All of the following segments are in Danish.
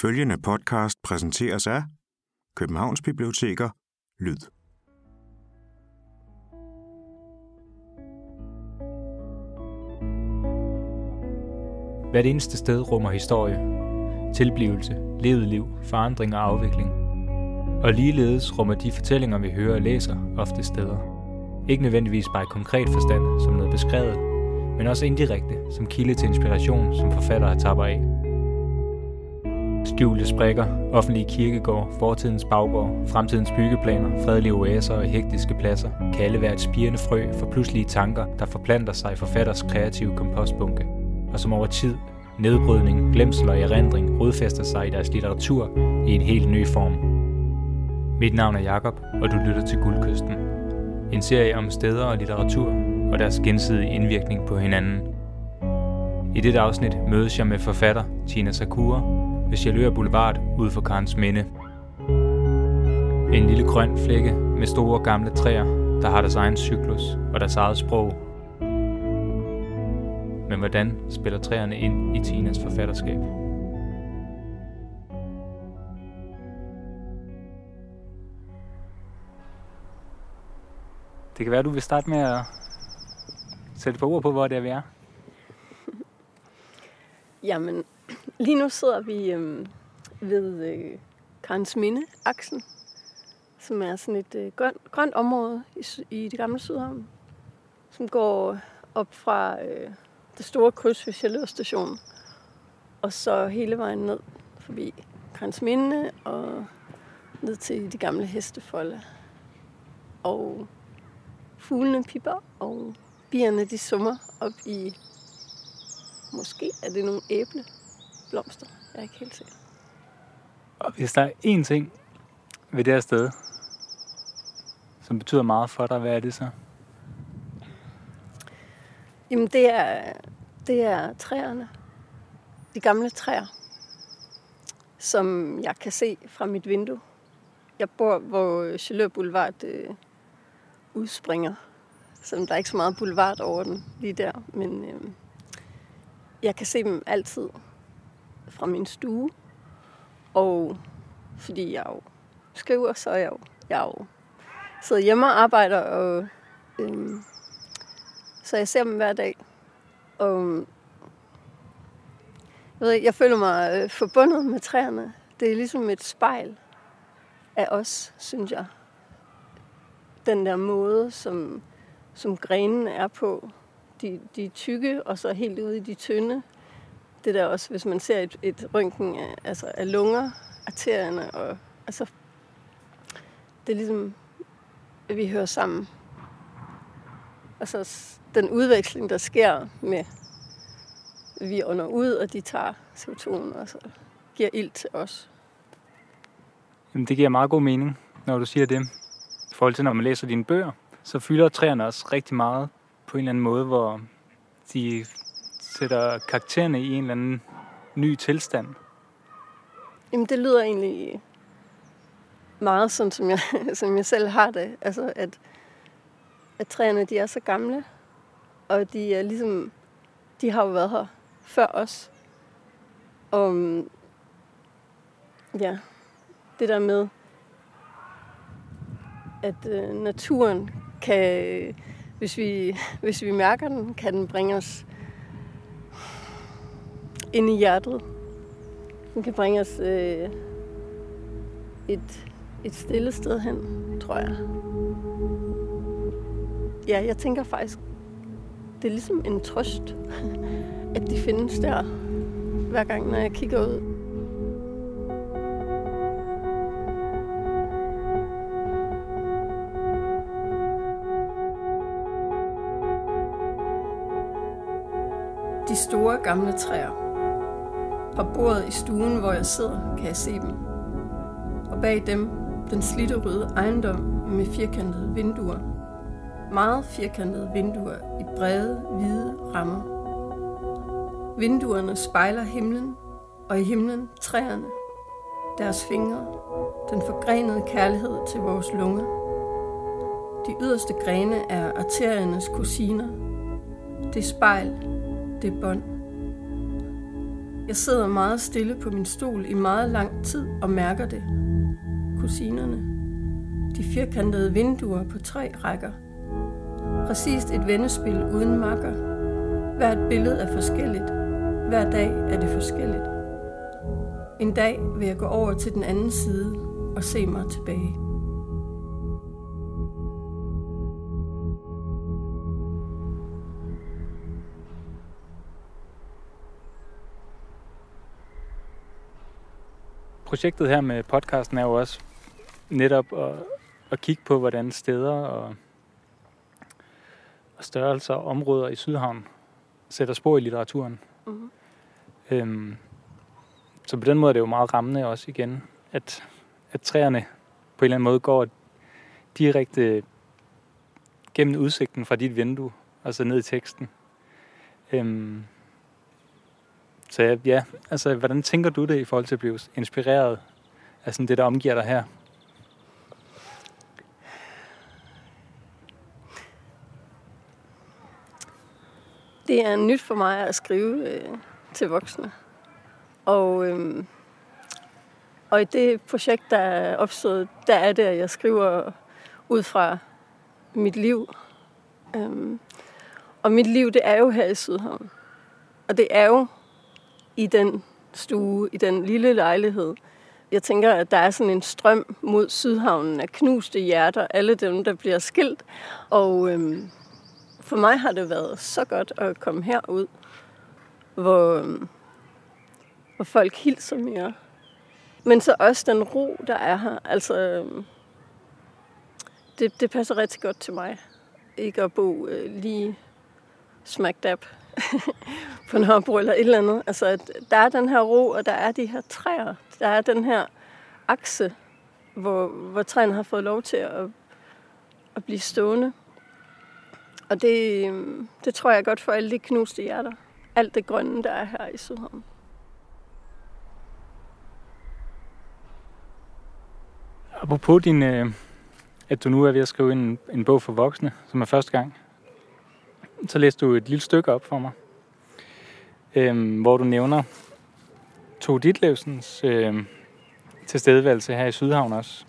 Følgende podcast præsenteres af Københavns Biblioteker Lyd. Hvert eneste sted rummer historie, tilblivelse, levet liv, forandring og afvikling. Og ligeledes rummer de fortællinger, vi hører og læser, ofte steder. Ikke nødvendigvis bare i konkret forstand, som noget beskrevet, men også indirekte, som kilde til inspiration, som forfattere tapper af. Skjulte sprækker, offentlige kirkegård, fortidens baggård, fremtidens byggeplaner, fredelige oaser og hektiske pladser kan alle være et spirende frø for pludselige tanker, der forplanter sig i forfatters kreative kompostbunke, og som over tid, nedbrydning, glemsel og erindring rodfæster sig i deres litteratur i en helt ny form. Mit navn er Jakob, og du lytter til Guldkysten. En serie om steder og litteratur og deres gensidige indvirkning på hinanden. I dette afsnit mødes jeg med forfatter Tina Sakura ved Chalør Boulevard ud for Karens Minde. En lille grøn flække med store gamle træer, der har deres egen cyklus og deres eget sprog. Men hvordan spiller træerne ind i Tinas forfatterskab? Det kan være, du vil starte med at sætte på ord på, hvor det er, vi er. Jamen, lige nu sidder vi øh, ved øh, Karens Minde-aksen, som er sådan et øh, grønt, grønt område i, i det gamle Sydhavn, som går op fra øh, det store kryds ved Sjælør station, og så hele vejen ned forbi Karens Minde og ned til de gamle hestefolde. Og fuglene pipper, og bierne de summer op i Måske er det nogle æbleblomster. Jeg er ikke helt sikker. Og hvis der er én ting ved det her sted, som betyder meget for dig, hvad er det så? Jamen det er, det er træerne. De gamle træer, som jeg kan se fra mit vindue. Jeg bor, hvor Chaleur Boulevard øh, udspringer. Så der er ikke så meget boulevard over den lige der, men øh, jeg kan se dem altid fra min stue. Og fordi jeg jo skriver, så er jeg jo, jeg jo sidder hjemme og arbejder, og øhm, så jeg ser dem hver dag. Og jeg, ved jeg føler mig øh, forbundet med træerne. Det er ligesom et spejl af os, synes jeg. Den der måde, som, som grenen er på, de, de tykke, og så helt ude i de tynde. Det der også, hvis man ser et, et røntgen af, altså af lunger, arterierne, og altså, det er ligesom, at vi hører sammen. Altså den udveksling, der sker med, vi ånder ud, og de tager CO2'en og så giver ild til os. Jamen, det giver meget god mening, når du siger det. I forhold til, når man læser dine bøger, så fylder træerne også rigtig meget på en eller anden måde, hvor de sætter karaktererne i en eller anden ny tilstand? Jamen, det lyder egentlig meget sådan, som jeg, som jeg selv har det. Altså, at, at træerne, de er så gamle, og de er ligesom, de har jo været her før os. Og ja, det der med, at øh, naturen kan hvis vi, hvis vi mærker den, kan den bringe os ind i hjertet. Den kan bringe os øh, et, et stille sted hen, tror jeg. Ja, jeg tænker faktisk, det er ligesom en trøst, at de findes der, hver gang, når jeg kigger ud. De store gamle træer. På bordet i stuen, hvor jeg sidder, kan jeg se dem. Og bag dem den slitte røde ejendom med firkantede vinduer. Meget firkantede vinduer i brede, hvide rammer. Vinduerne spejler himlen, og i himlen træerne. Deres fingre, den forgrenede kærlighed til vores lunger. De yderste grene er arteriernes kusiner. Det spejl, det bånd. Jeg sidder meget stille på min stol i meget lang tid og mærker det. Kusinerne. De firkantede vinduer på tre rækker. Præcist et vendespil uden makker. Hvert billede er forskelligt. Hver dag er det forskelligt. En dag vil jeg gå over til den anden side og se mig tilbage. Projektet her med podcasten er jo også netop at, at kigge på, hvordan steder og, og størrelser og områder i Sydhavn sætter spor i litteraturen. Mm-hmm. Øhm, så på den måde er det jo meget rammende også igen, at, at træerne på en eller anden måde går direkte gennem udsigten fra dit vindue, altså ned i teksten. Øhm, så ja, altså hvordan tænker du det i forhold til at blive inspireret af sådan det, der omgiver dig her? Det er nyt for mig at skrive øh, til voksne. Og, øh, og i det projekt, der er opstået, der er det, at jeg skriver ud fra mit liv. Øh, og mit liv, det er jo her i Sydhavn. Og det er jo i den stue, i den lille lejlighed. Jeg tænker, at der er sådan en strøm mod Sydhavnen af knuste hjerter, alle dem, der bliver skilt. Og øhm, for mig har det været så godt at komme herud, hvor, øhm, hvor folk hilser mere. Men så også den ro, der er her. Altså, øhm, det, det passer rigtig godt til mig. Ikke at bo øh, lige smack dab på Nørrebro eller et eller andet. Altså, at der er den her ro, og der er de her træer. Der er den her akse, hvor, hvor træerne har fået lov til at, at blive stående. Og det, det tror jeg er godt for alle de knuste hjerter. Alt det grønne, der er her i Sydhavn. Apropos din, øh, at du nu er ved at skrive en, en bog for voksne, som er første gang, så læste du et lille stykke op for mig, øh, hvor du nævner Tove Ditlevsens øh, tilstedeværelse her i Sydhavn også.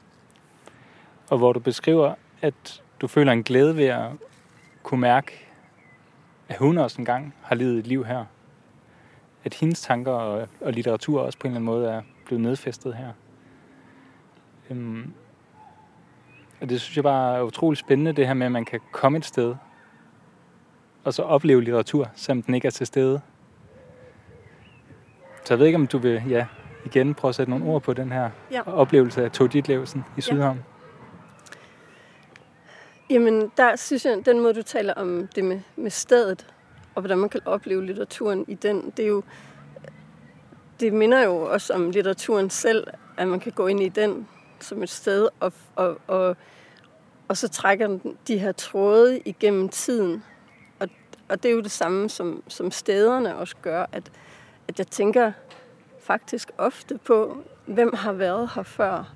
Og hvor du beskriver, at du føler en glæde ved at kunne mærke, at hun også engang har levet et liv her. At hendes tanker og, og litteratur også på en eller anden måde er blevet nedfæstet her. Øhm, og det synes jeg bare er utroligt spændende, det her med, at man kan komme et sted, og så opleve litteratur, selvom den ikke er til stede. Så jeg ved ikke, om du vil ja, igen prøve at sætte nogle ord på den her ja. oplevelse af Tove Ditlevsen i Sydhavn. Ja. Jamen, der synes jeg, den måde, du taler om det med, med stedet, og hvordan man kan opleve litteraturen i den, det er jo, det minder jo også om litteraturen selv, at man kan gå ind i den som et sted, og, og, og, og så trækker den de her tråde igennem tiden. Og, det er jo det samme, som, som stederne også gør, at, at jeg tænker faktisk ofte på, hvem har været her før.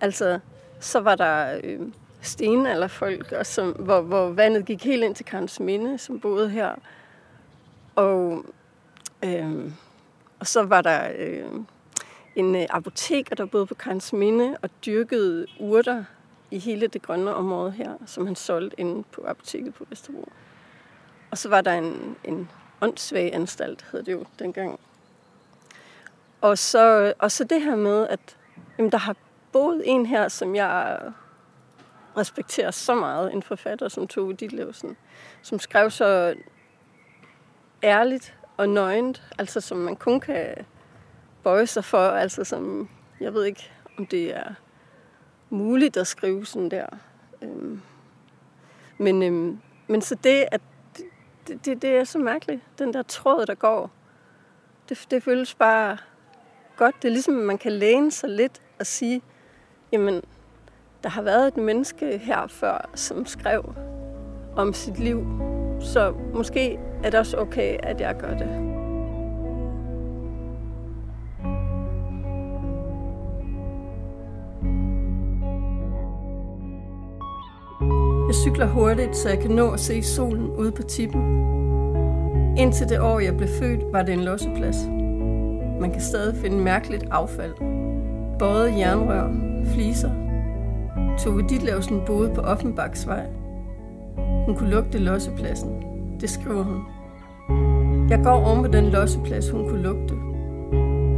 Altså, så var der øh, stenalderfolk, og som, hvor, hvor vandet gik helt ind til Karens Minde, som boede her. Og, øh, og så var der øh, en øh, apoteker, der boede på Karens Minde og dyrkede urter i hele det grønne område her, som han solgte inde på apoteket på Vesterbro. Og så var der en, en åndssvag anstalt, hed det jo dengang. Og så, og så det her med, at jamen, der har boet en her, som jeg respekterer så meget, en forfatter som Tove Ditlevsen, som skrev så ærligt og nøgent, altså som man kun kan bøje sig for, altså som, jeg ved ikke, om det er muligt at skrive sådan der. Øhm, men, øhm, men så det, at det, det, det er så mærkeligt, den der tråd, der går, det, det føles bare godt. Det er ligesom, at man kan læne sig lidt og sige, jamen, der har været et menneske her før, som skrev om sit liv. Så måske er det også okay, at jeg gør det. Jeg cykler hurtigt, så jeg kan nå at se solen ude på tippen. Indtil det år, jeg blev født, var det en losseplads. Man kan stadig finde mærkeligt affald. Både jernrør, fliser. Tove Ditlevsen boede på Offenbaksvej. Hun kunne lugte lossepladsen. Det skriver hun. Jeg går oven på den losseplads, hun kunne lugte.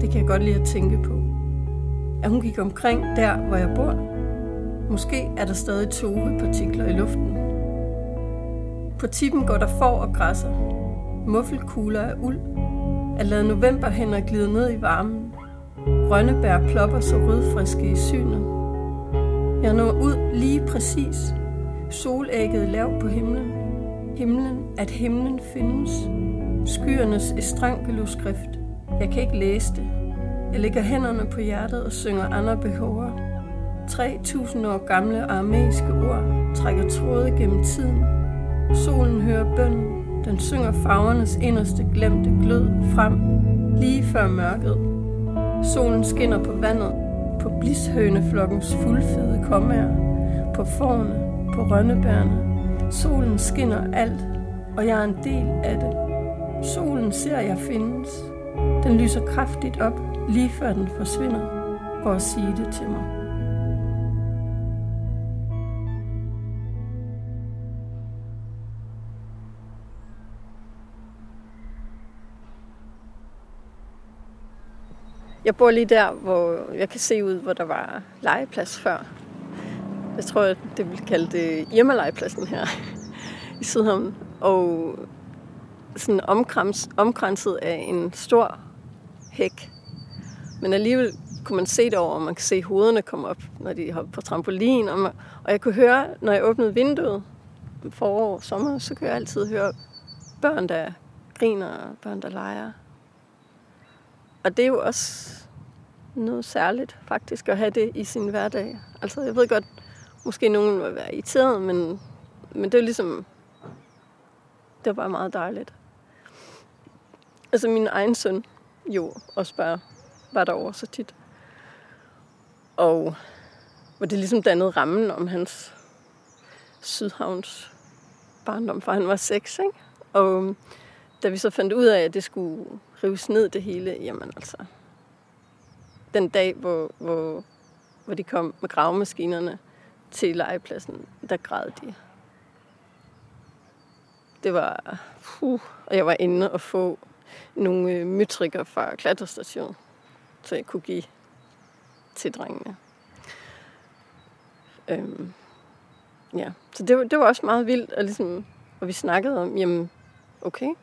Det kan jeg godt lide at tænke på. At hun gik omkring der, hvor jeg bor. Måske er der stadig togepartikler i luften. På tippen går der får og græsser. Muffelkugler af uld. At lade novemberhænder glide ned i varmen. Rønnebær plopper så rødfriske i synet. Jeg når ud lige præcis. Solægget lav på himlen. Himlen, at himlen findes. Skyernes estrangeloskrift. Jeg kan ikke læse det. Jeg lægger hænderne på hjertet og synger andre behøver. 3000 år gamle aramæiske ord trækker tråde gennem tiden. Solen hører bønden. Den synger farvernes inderste glemte glød frem, lige før mørket. Solen skinner på vandet, på blishøneflokkens fuldfede kommer, på forne, på rønnebærne. Solen skinner alt, og jeg er en del af det. Solen ser jeg findes. Den lyser kraftigt op, lige før den forsvinder, for at sige det til mig. Jeg bor lige der, hvor jeg kan se ud, hvor der var legeplads før. Jeg tror, det vil kalde det hjemmelegepladsen her i Sydhavn. Og sådan omkrams, omkranset af en stor hæk. Men alligevel kunne man se det over, og man kan se hovederne komme op, når de hopper på trampolin. Og, man, og jeg kunne høre, når jeg åbnede vinduet forår og sommer, så kunne jeg altid høre børn, der griner og børn, der leger. Og det er jo også noget særligt, faktisk, at have det i sin hverdag. Altså, jeg ved godt, måske nogen vil være irriteret, men, men det er ligesom, det var bare meget dejligt. Altså, min egen søn, jo, også bare var derovre så tit. Og hvor det ligesom dannede rammen om hans Sydhavns barndom, for han var seks, ikke? Og da vi så fandt ud af, at det skulle rives ned det hele, jamen altså, den dag, hvor, hvor, hvor de kom med gravemaskinerne til legepladsen, der græd de. Det var, puh, og jeg var inde og få nogle øh, mytrikker fra klatrestationen, så jeg kunne give til drengene. Øhm, ja, så det, det var også meget vildt, og, ligesom, og vi snakkede om, jamen, okay,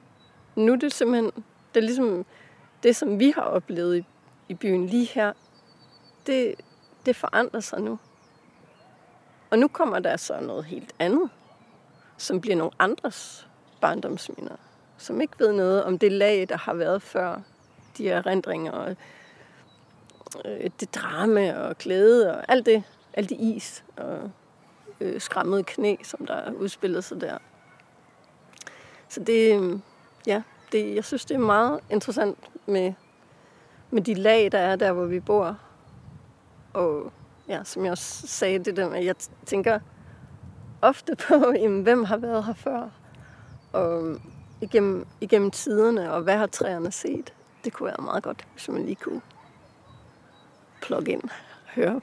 nu er det simpelthen, det er ligesom det, som vi har oplevet i, i byen lige her, det, det forandrer sig nu. Og nu kommer der så noget helt andet, som bliver nogle andres barndomsminder, som ikke ved noget om det lag, der har været før, de erindringer og øh, det drama og glæde og alt det, alt det is og øh, skræmmede knæ, som der udspillede sig der. Så det, øh, ja, det, jeg synes, det er meget interessant med, med de lag, der er der, hvor vi bor. Og ja, som jeg også sagde, det der med, at jeg tænker ofte på, jamen, hvem har været her før? Og igennem, igennem tiderne, og hvad har træerne set? Det kunne være meget godt, hvis man lige kunne plugge ind og høre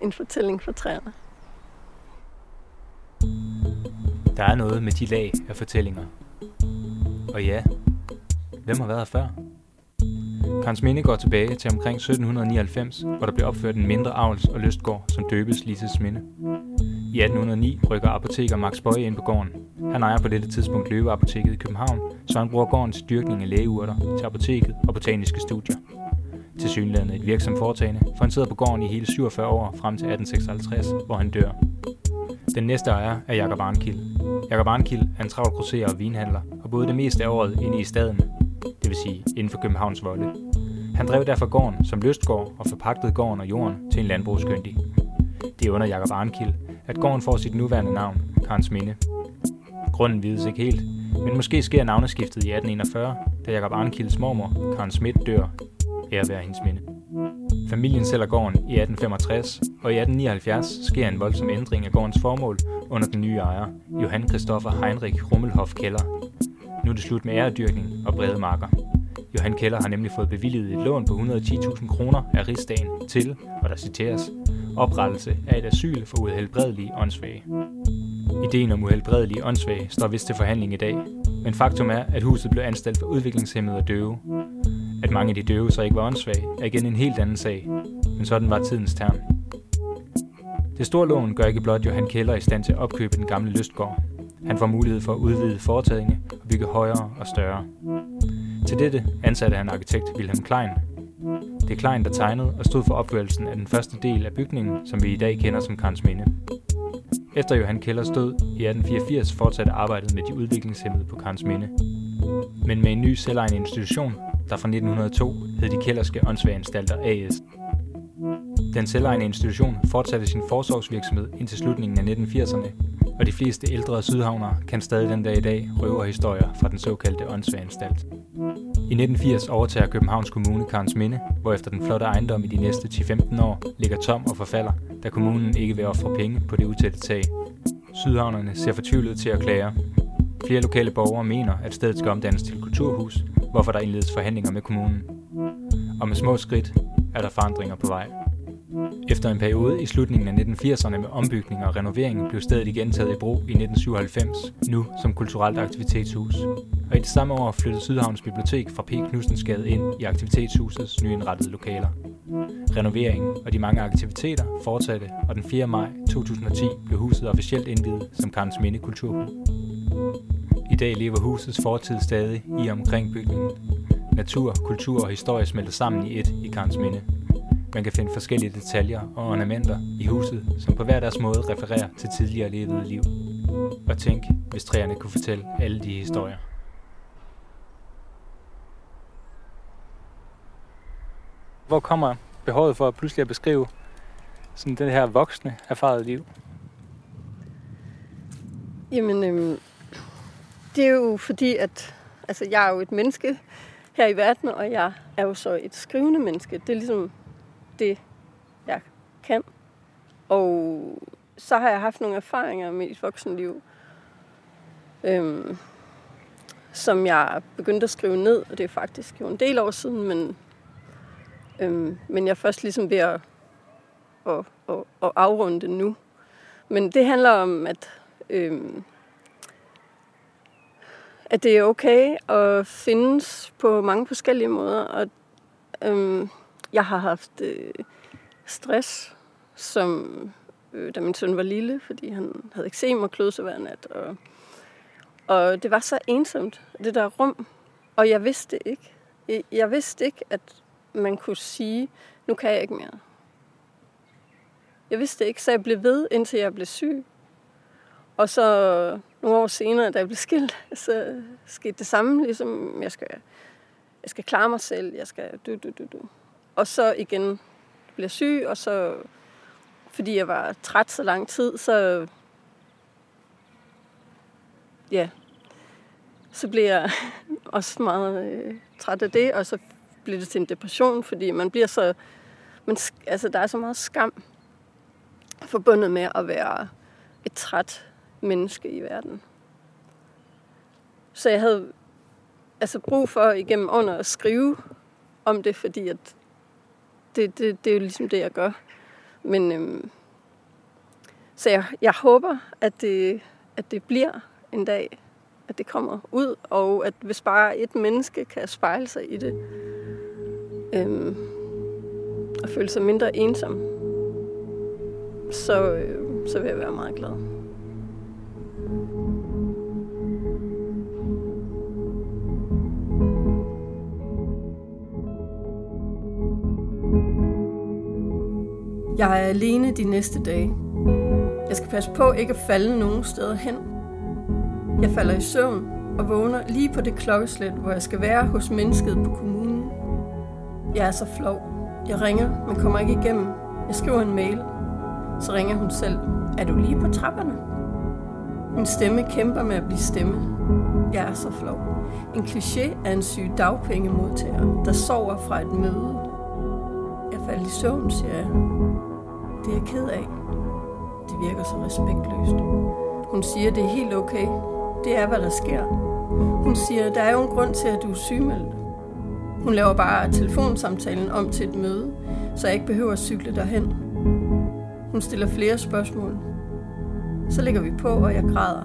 en fortælling fra træerne. Der er noget med de lag af fortællinger. Og ja, hvem har været her før? Minde går tilbage til omkring 1799, hvor der blev opført en mindre avls- og lystgård, som døbes Lises Minde. I 1809 rykker apoteker Max Bøje ind på gården. Han ejer på dette tidspunkt Løveapoteket i København, så han bruger gården til dyrkning af lægeurter, til apoteket og botaniske studier. Til synligheden et virksom foretagende, for han sidder på gården i hele 47 år frem til 1856, hvor han dør. Den næste ejer er Jakob Arnkild. Jakob Arnkild er en travl grosserer og vinhandler, og boede det meste af året inde i staden, det vil sige inden for Københavns volde. Han drev derfor gården som lystgård og forpagtede gården og jorden til en landbrugskyndig. Det er under Jakob Arnkild, at gården får sit nuværende navn, Karns Minde. Grunden vides ikke helt, men måske sker navneskiftet i 1841, da Jakob Arnkilds mormor, Karen Schmidt, dør. Ære være hendes minde. Familien sælger gården i 1865, og i 1879 sker en voldsom ændring af gårdens formål under den nye ejer, Johan Christoffer Heinrich Rummelhoff Keller. Nu er det slut med æredyrkning og brede marker. Johan Keller har nemlig fået bevilget et lån på 110.000 kroner af rigsdagen til, og der citeres, oprettelse af et asyl for uhelbredelige åndssvage. Ideen om uhelbredelige åndssvage står vist til forhandling i dag, men faktum er, at huset blev anstalt for udviklingshemmede og døve. At mange af de døve så ikke var åndssvage, er igen en helt anden sag, men sådan var tidens term. Det store lån gør ikke blot Johan Keller i stand til at opkøbe den gamle lystgård. Han får mulighed for at udvide foretagene og bygge højere og større. Til dette ansatte han arkitekt Wilhelm Klein. Det er Klein, der tegnede og stod for opførelsen af den første del af bygningen, som vi i dag kender som Karns Minde. Efter Johan Kellers død i 1884 fortsatte arbejdet med de udviklingshemmede på Karns Minde. Men med en ny selvejende institution, der fra 1902 hed de Kellerske Åndsvæganstalter AS. Den selvejende institution fortsatte sin forsorgsvirksomhed indtil slutningen af 1980'erne, og de fleste ældre sydhavnere kan stadig den dag i dag røve historier fra den såkaldte åndsvæganstalt. I 1980 overtager Københavns Kommune Karens Minde, efter den flotte ejendom i de næste 10-15 år ligger tom og forfalder, da kommunen ikke vil ofre penge på det utætte tag. Sydhavnerne ser fortvivlet til at klage. Flere lokale borgere mener, at stedet skal omdannes til kulturhus, hvorfor der indledes forhandlinger med kommunen. Og med små skridt er der forandringer på vej. Efter en periode i slutningen af 1980'erne med ombygning og renovering blev stedet igen taget i brug i 1997, nu som kulturelt aktivitetshus. Og i det samme år flyttede Sydhavns Bibliotek fra P. Knudsensgade ind i aktivitetshusets nyindrettede lokaler. Renoveringen og de mange aktiviteter fortsatte, og den 4. maj 2010 blev huset officielt indvidet som Karns Minde Kulturhus. I dag lever husets fortid stadig i omkring bygningen. Natur, kultur og historie smelter sammen i et i Karns Minde. Man kan finde forskellige detaljer og ornamenter i huset, som på hver deres måde refererer til tidligere levede liv. Og tænk, hvis træerne kunne fortælle alle de historier. Hvor kommer behovet for at pludselig at beskrive sådan det her voksne, erfarede liv? Jamen, øhm, det er jo fordi, at altså, jeg er jo et menneske her i verden, og jeg er jo så et skrivende menneske. Det er ligesom det, jeg kan. Og så har jeg haft nogle erfaringer med mit voksenliv, øhm, som jeg begyndte at skrive ned, og det er faktisk jo en del år siden, men, øhm, men jeg er først ligesom ved at, at, at, at afrunde det nu. Men det handler om, at, øhm, at det er okay at findes på mange forskellige måder, og øhm, jeg har haft øh, stress, som øh, da min søn var lille, fordi han havde eksem og klød sig hver nat. Og, og det var så ensomt, det der rum. Og jeg vidste ikke. Jeg, jeg vidste ikke, at man kunne sige, nu kan jeg ikke mere. Jeg vidste ikke, så jeg blev ved, indtil jeg blev syg. Og så nogle år senere, da jeg blev skilt, så skete det samme, ligesom jeg skal, jeg skal klare mig selv, jeg skal du, du, du, du. Og så igen bliver syg, og så fordi jeg var træt så lang tid, så ja, så blev jeg også meget øh, træt af det, og så blev det til en depression, fordi man bliver så, man, altså der er så meget skam forbundet med at være et træt menneske i verden. Så jeg havde altså brug for igennem under at skrive om det, fordi at det, det, det er jo ligesom det, jeg gør. Men øhm, så jeg, jeg håber, at det, at det bliver en dag, at det kommer ud, og at hvis bare et menneske kan spejle sig i det, øhm, og føle sig mindre ensom, så, øh, så vil jeg være meget glad. Jeg er alene de næste dage. Jeg skal passe på ikke at falde nogen steder hen. Jeg falder i søvn og vågner lige på det klokkeslæt, hvor jeg skal være hos mennesket på kommunen. Jeg er så flov. Jeg ringer, men kommer ikke igennem. Jeg skriver en mail. Så ringer hun selv. Er du lige på trapperne? Min stemme kæmper med at blive stemme. Jeg er så flov. En kliché af en syg dagpengemodtager, der sover fra et møde. Jeg faldt i søvn, siger jeg. Det er jeg ked af. Det virker så respektløst. Hun siger, det er helt okay. Det er, hvad der sker. Hun siger, der er jo en grund til, at du er sygemeldt. Hun laver bare telefonsamtalen om til et møde, så jeg ikke behøver at cykle derhen. Hun stiller flere spørgsmål. Så ligger vi på, og jeg græder.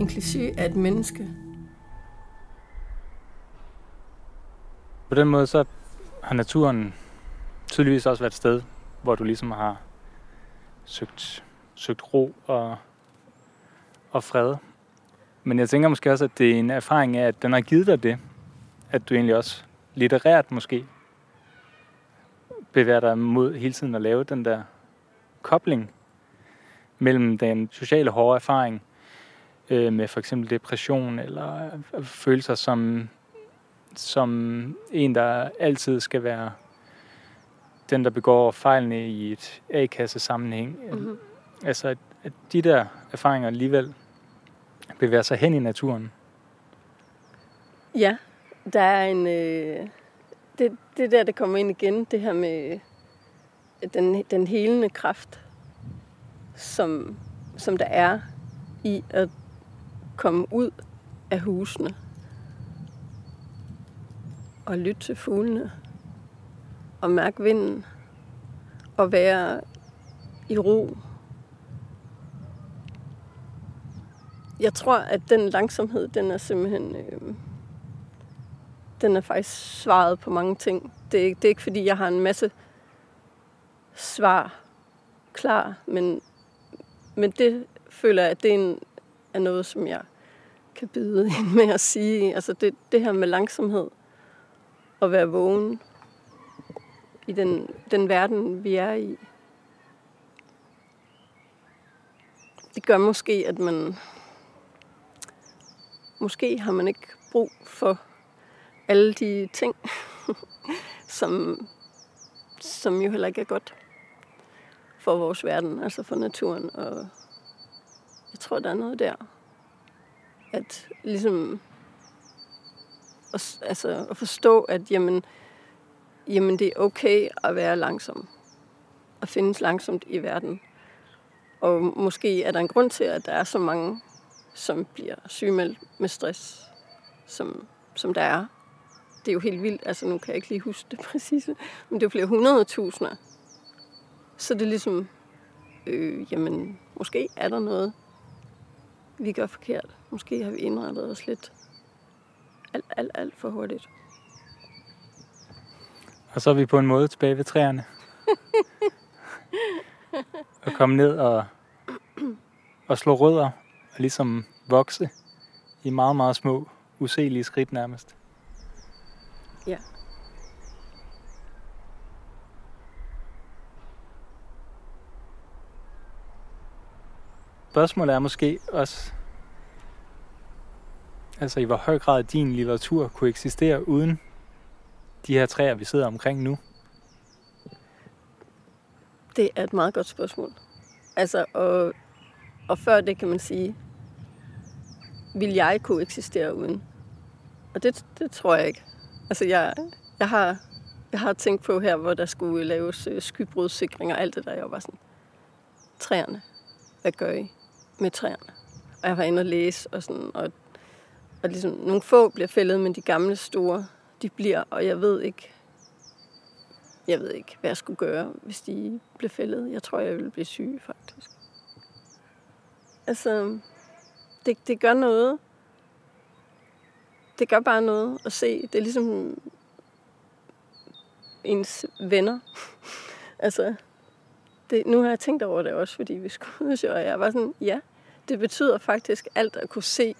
En kliché af et menneske. På den måde så har naturen tydeligvis også været et sted, hvor du ligesom har søgt, søgt ro og, og fred. Men jeg tænker måske også, at det er en erfaring af, at den har givet dig det. At du egentlig også litterært måske bevæger dig mod hele tiden at lave den der kobling mellem den sociale hårde erfaring øh, med for eksempel depression eller følelser som, som en, der altid skal være den, der begår fejlene i et A-kasse sammenhæng. Mm-hmm. Altså, at, at de der erfaringer alligevel bevæger sig hen i naturen. Ja, der er en... Øh, det, det der, det kommer ind igen, det her med den, den helende kraft, som, som der er i at komme ud af husene og lytte til fuglene og mærke vinden og være i ro. Jeg tror, at den langsomhed, den er simpelthen... Øh, den er faktisk svaret på mange ting. Det er, det er ikke, fordi jeg har en masse svar klar, men, men det føler jeg, at det er, en, er noget, som jeg kan byde ind med at sige. Altså det, det her med langsomhed og være vågen i den, den verden, vi er i. Det gør måske, at man måske har man ikke brug for alle de ting, som, som jo heller ikke er godt for vores verden, altså for naturen. Og jeg tror, der er noget der. At ligesom at, altså, at forstå, at jamen, jamen, det er okay at være langsom. At findes langsomt i verden. Og måske er der en grund til, at der er så mange, som bliver sygemeldt med stress, som, som der er. Det er jo helt vildt. Altså, nu kan jeg ikke lige huske det præcise. Men det er jo flere hundrede tusinder. Så det er ligesom, øh, jamen, måske er der noget, vi gør forkert. Måske har vi indrettet os lidt alt, alt, alt for hurtigt. Og så er vi på en måde tilbage ved træerne. og komme ned og, og slå rødder og ligesom vokse i meget, meget små, uselige skridt nærmest. Ja. Spørgsmålet er måske også, altså i hvor høj grad din litteratur kunne eksistere uden de her træer, vi sidder omkring nu? Det er et meget godt spørgsmål. Altså, og, og før det kan man sige, vil jeg kunne eksistere uden? Og det, det tror jeg ikke. Altså, jeg, jeg, har, jeg har tænkt på her, hvor der skulle laves øh, skybrudssikring og alt det der. Jeg var sådan, træerne, hvad gør I med træerne? Og jeg var inde og læse, og, sådan, og, og ligesom, nogle få bliver fældet, men de gamle store, de bliver, og jeg ved ikke, jeg ved ikke, hvad jeg skulle gøre, hvis de blev fældet. Jeg tror, jeg ville blive syg, faktisk. Altså, det, det gør noget. Det gør bare noget at se. Det er ligesom ens venner. altså, det, nu har jeg tænkt over det også, fordi vi skulle ud og jeg var sådan, ja, det betyder faktisk alt at kunne se,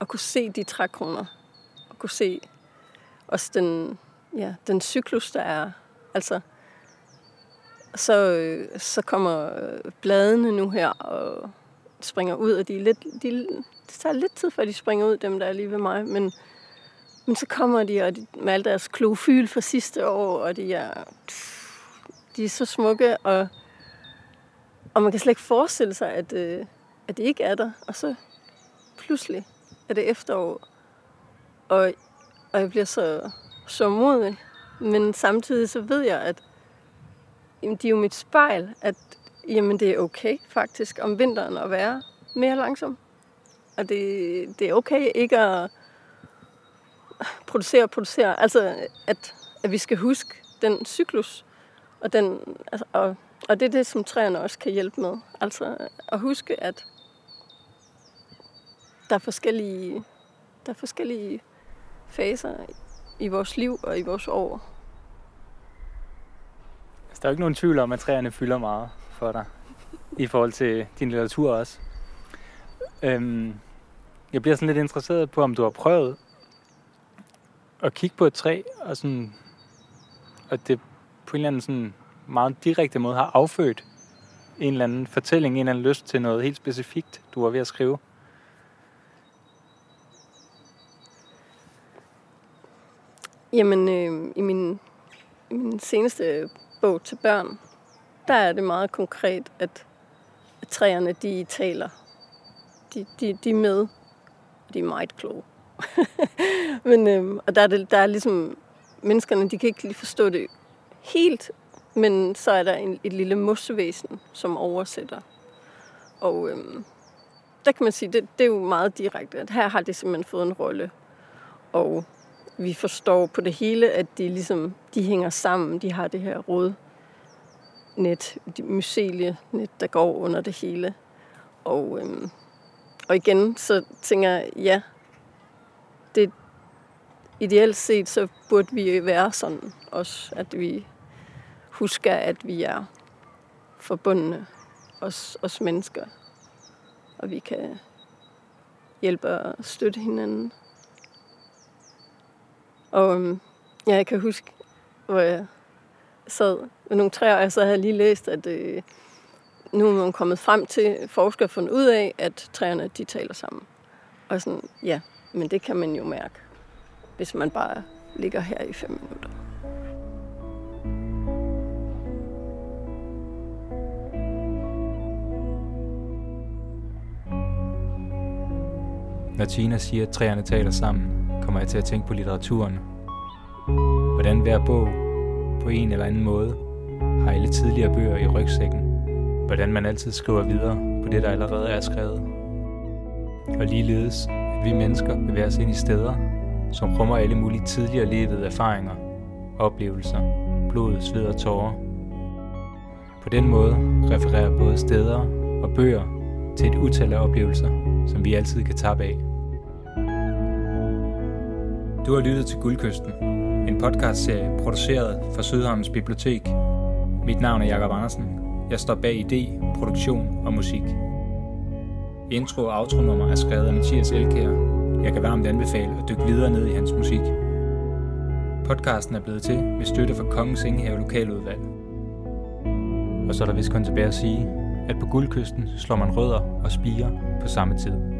at kunne se de trækroner, kunne se også den, ja, den cyklus, der er. Altså, så, øh, så kommer øh, bladene nu her og springer ud, og de er lidt, de, det tager lidt tid, før de springer ud, dem der er lige ved mig, men, men så kommer de, og de, med al deres klofyl fra sidste år, og de er, de er så smukke, og, og man kan slet ikke forestille sig, at, øh, at det ikke er der, og så pludselig er det efterår, og, og jeg bliver så, så modig, men samtidig så ved jeg, at jamen, de er jo mit spejl, at jamen, det er okay faktisk om vinteren at være mere langsom. Og det, det er okay ikke at, producere og producere. Altså, at, at vi skal huske den cyklus, og, den, altså, og, og det er det, som træerne også kan hjælpe med. Altså at huske, at der er forskellige, der er forskellige faser i vores liv og i vores år. Altså, der er jo ikke nogen tvivl om, at træerne fylder meget for dig, i forhold til din litteratur også. Øhm, jeg bliver sådan lidt interesseret på, om du har prøvet at kigge på et træ, og, sådan, og det på en eller anden sådan meget direkte måde har affødt en eller anden fortælling, en eller anden lyst til noget helt specifikt, du var ved at skrive. Jamen, øh, i, min, i min seneste bog til børn, der er det meget konkret, at, at træerne, de taler. De, de, de er med. De er meget kloge. Men, øh, og der er, det, der er ligesom, menneskerne, de kan ikke lige forstå det helt, men så er der en, et lille mossevæsen, som oversætter. Og øh, der kan man sige, det, det er jo meget direkte, at her har det simpelthen fået en rolle. Og vi forstår på det hele, at de ligesom, de hænger sammen. De har det her rød net, de mycelie net, der går under det hele. Og, øhm, og igen, så tænker jeg, ja, det ideelt set, så burde vi være sådan også, at vi husker, at vi er forbundne, os, os mennesker, og vi kan hjælpe og støtte hinanden. Og øhm, ja, jeg kan huske, hvor jeg sad med nogle træer, og jeg så havde lige læst, at øh, nu er man kommet frem til, forskere fundet ud af, at træerne de taler sammen. Og sådan, ja, men det kan man jo mærke, hvis man bare ligger her i fem minutter. Når Tina siger, at træerne taler sammen, kommer jeg til at tænke på litteraturen. Hvordan hver bog på en eller anden måde har alle tidligere bøger i rygsækken. Hvordan man altid skriver videre på det, der allerede er skrevet. Og ligeledes, at vi mennesker bevæger os ind i steder, som rummer alle mulige tidligere levede erfaringer, oplevelser, blod, sved og tårer. På den måde refererer både steder og bøger til et utal af oplevelser, som vi altid kan tage af. Du har lyttet til Guldkysten, en podcastserie produceret for Sydhavns Bibliotek. Mit navn er Jakob Andersen. Jeg står bag idé, produktion og musik. Intro og outro-nummer er skrevet af Mathias Elkær. Jeg kan varmt anbefale at dykke videre ned i hans musik. Podcasten er blevet til med støtte fra Kongens Ingehave Lokaludvalg. Og så er der vist kun tilbage at sige, at på Guldkysten slår man rødder og spiger på samme tid.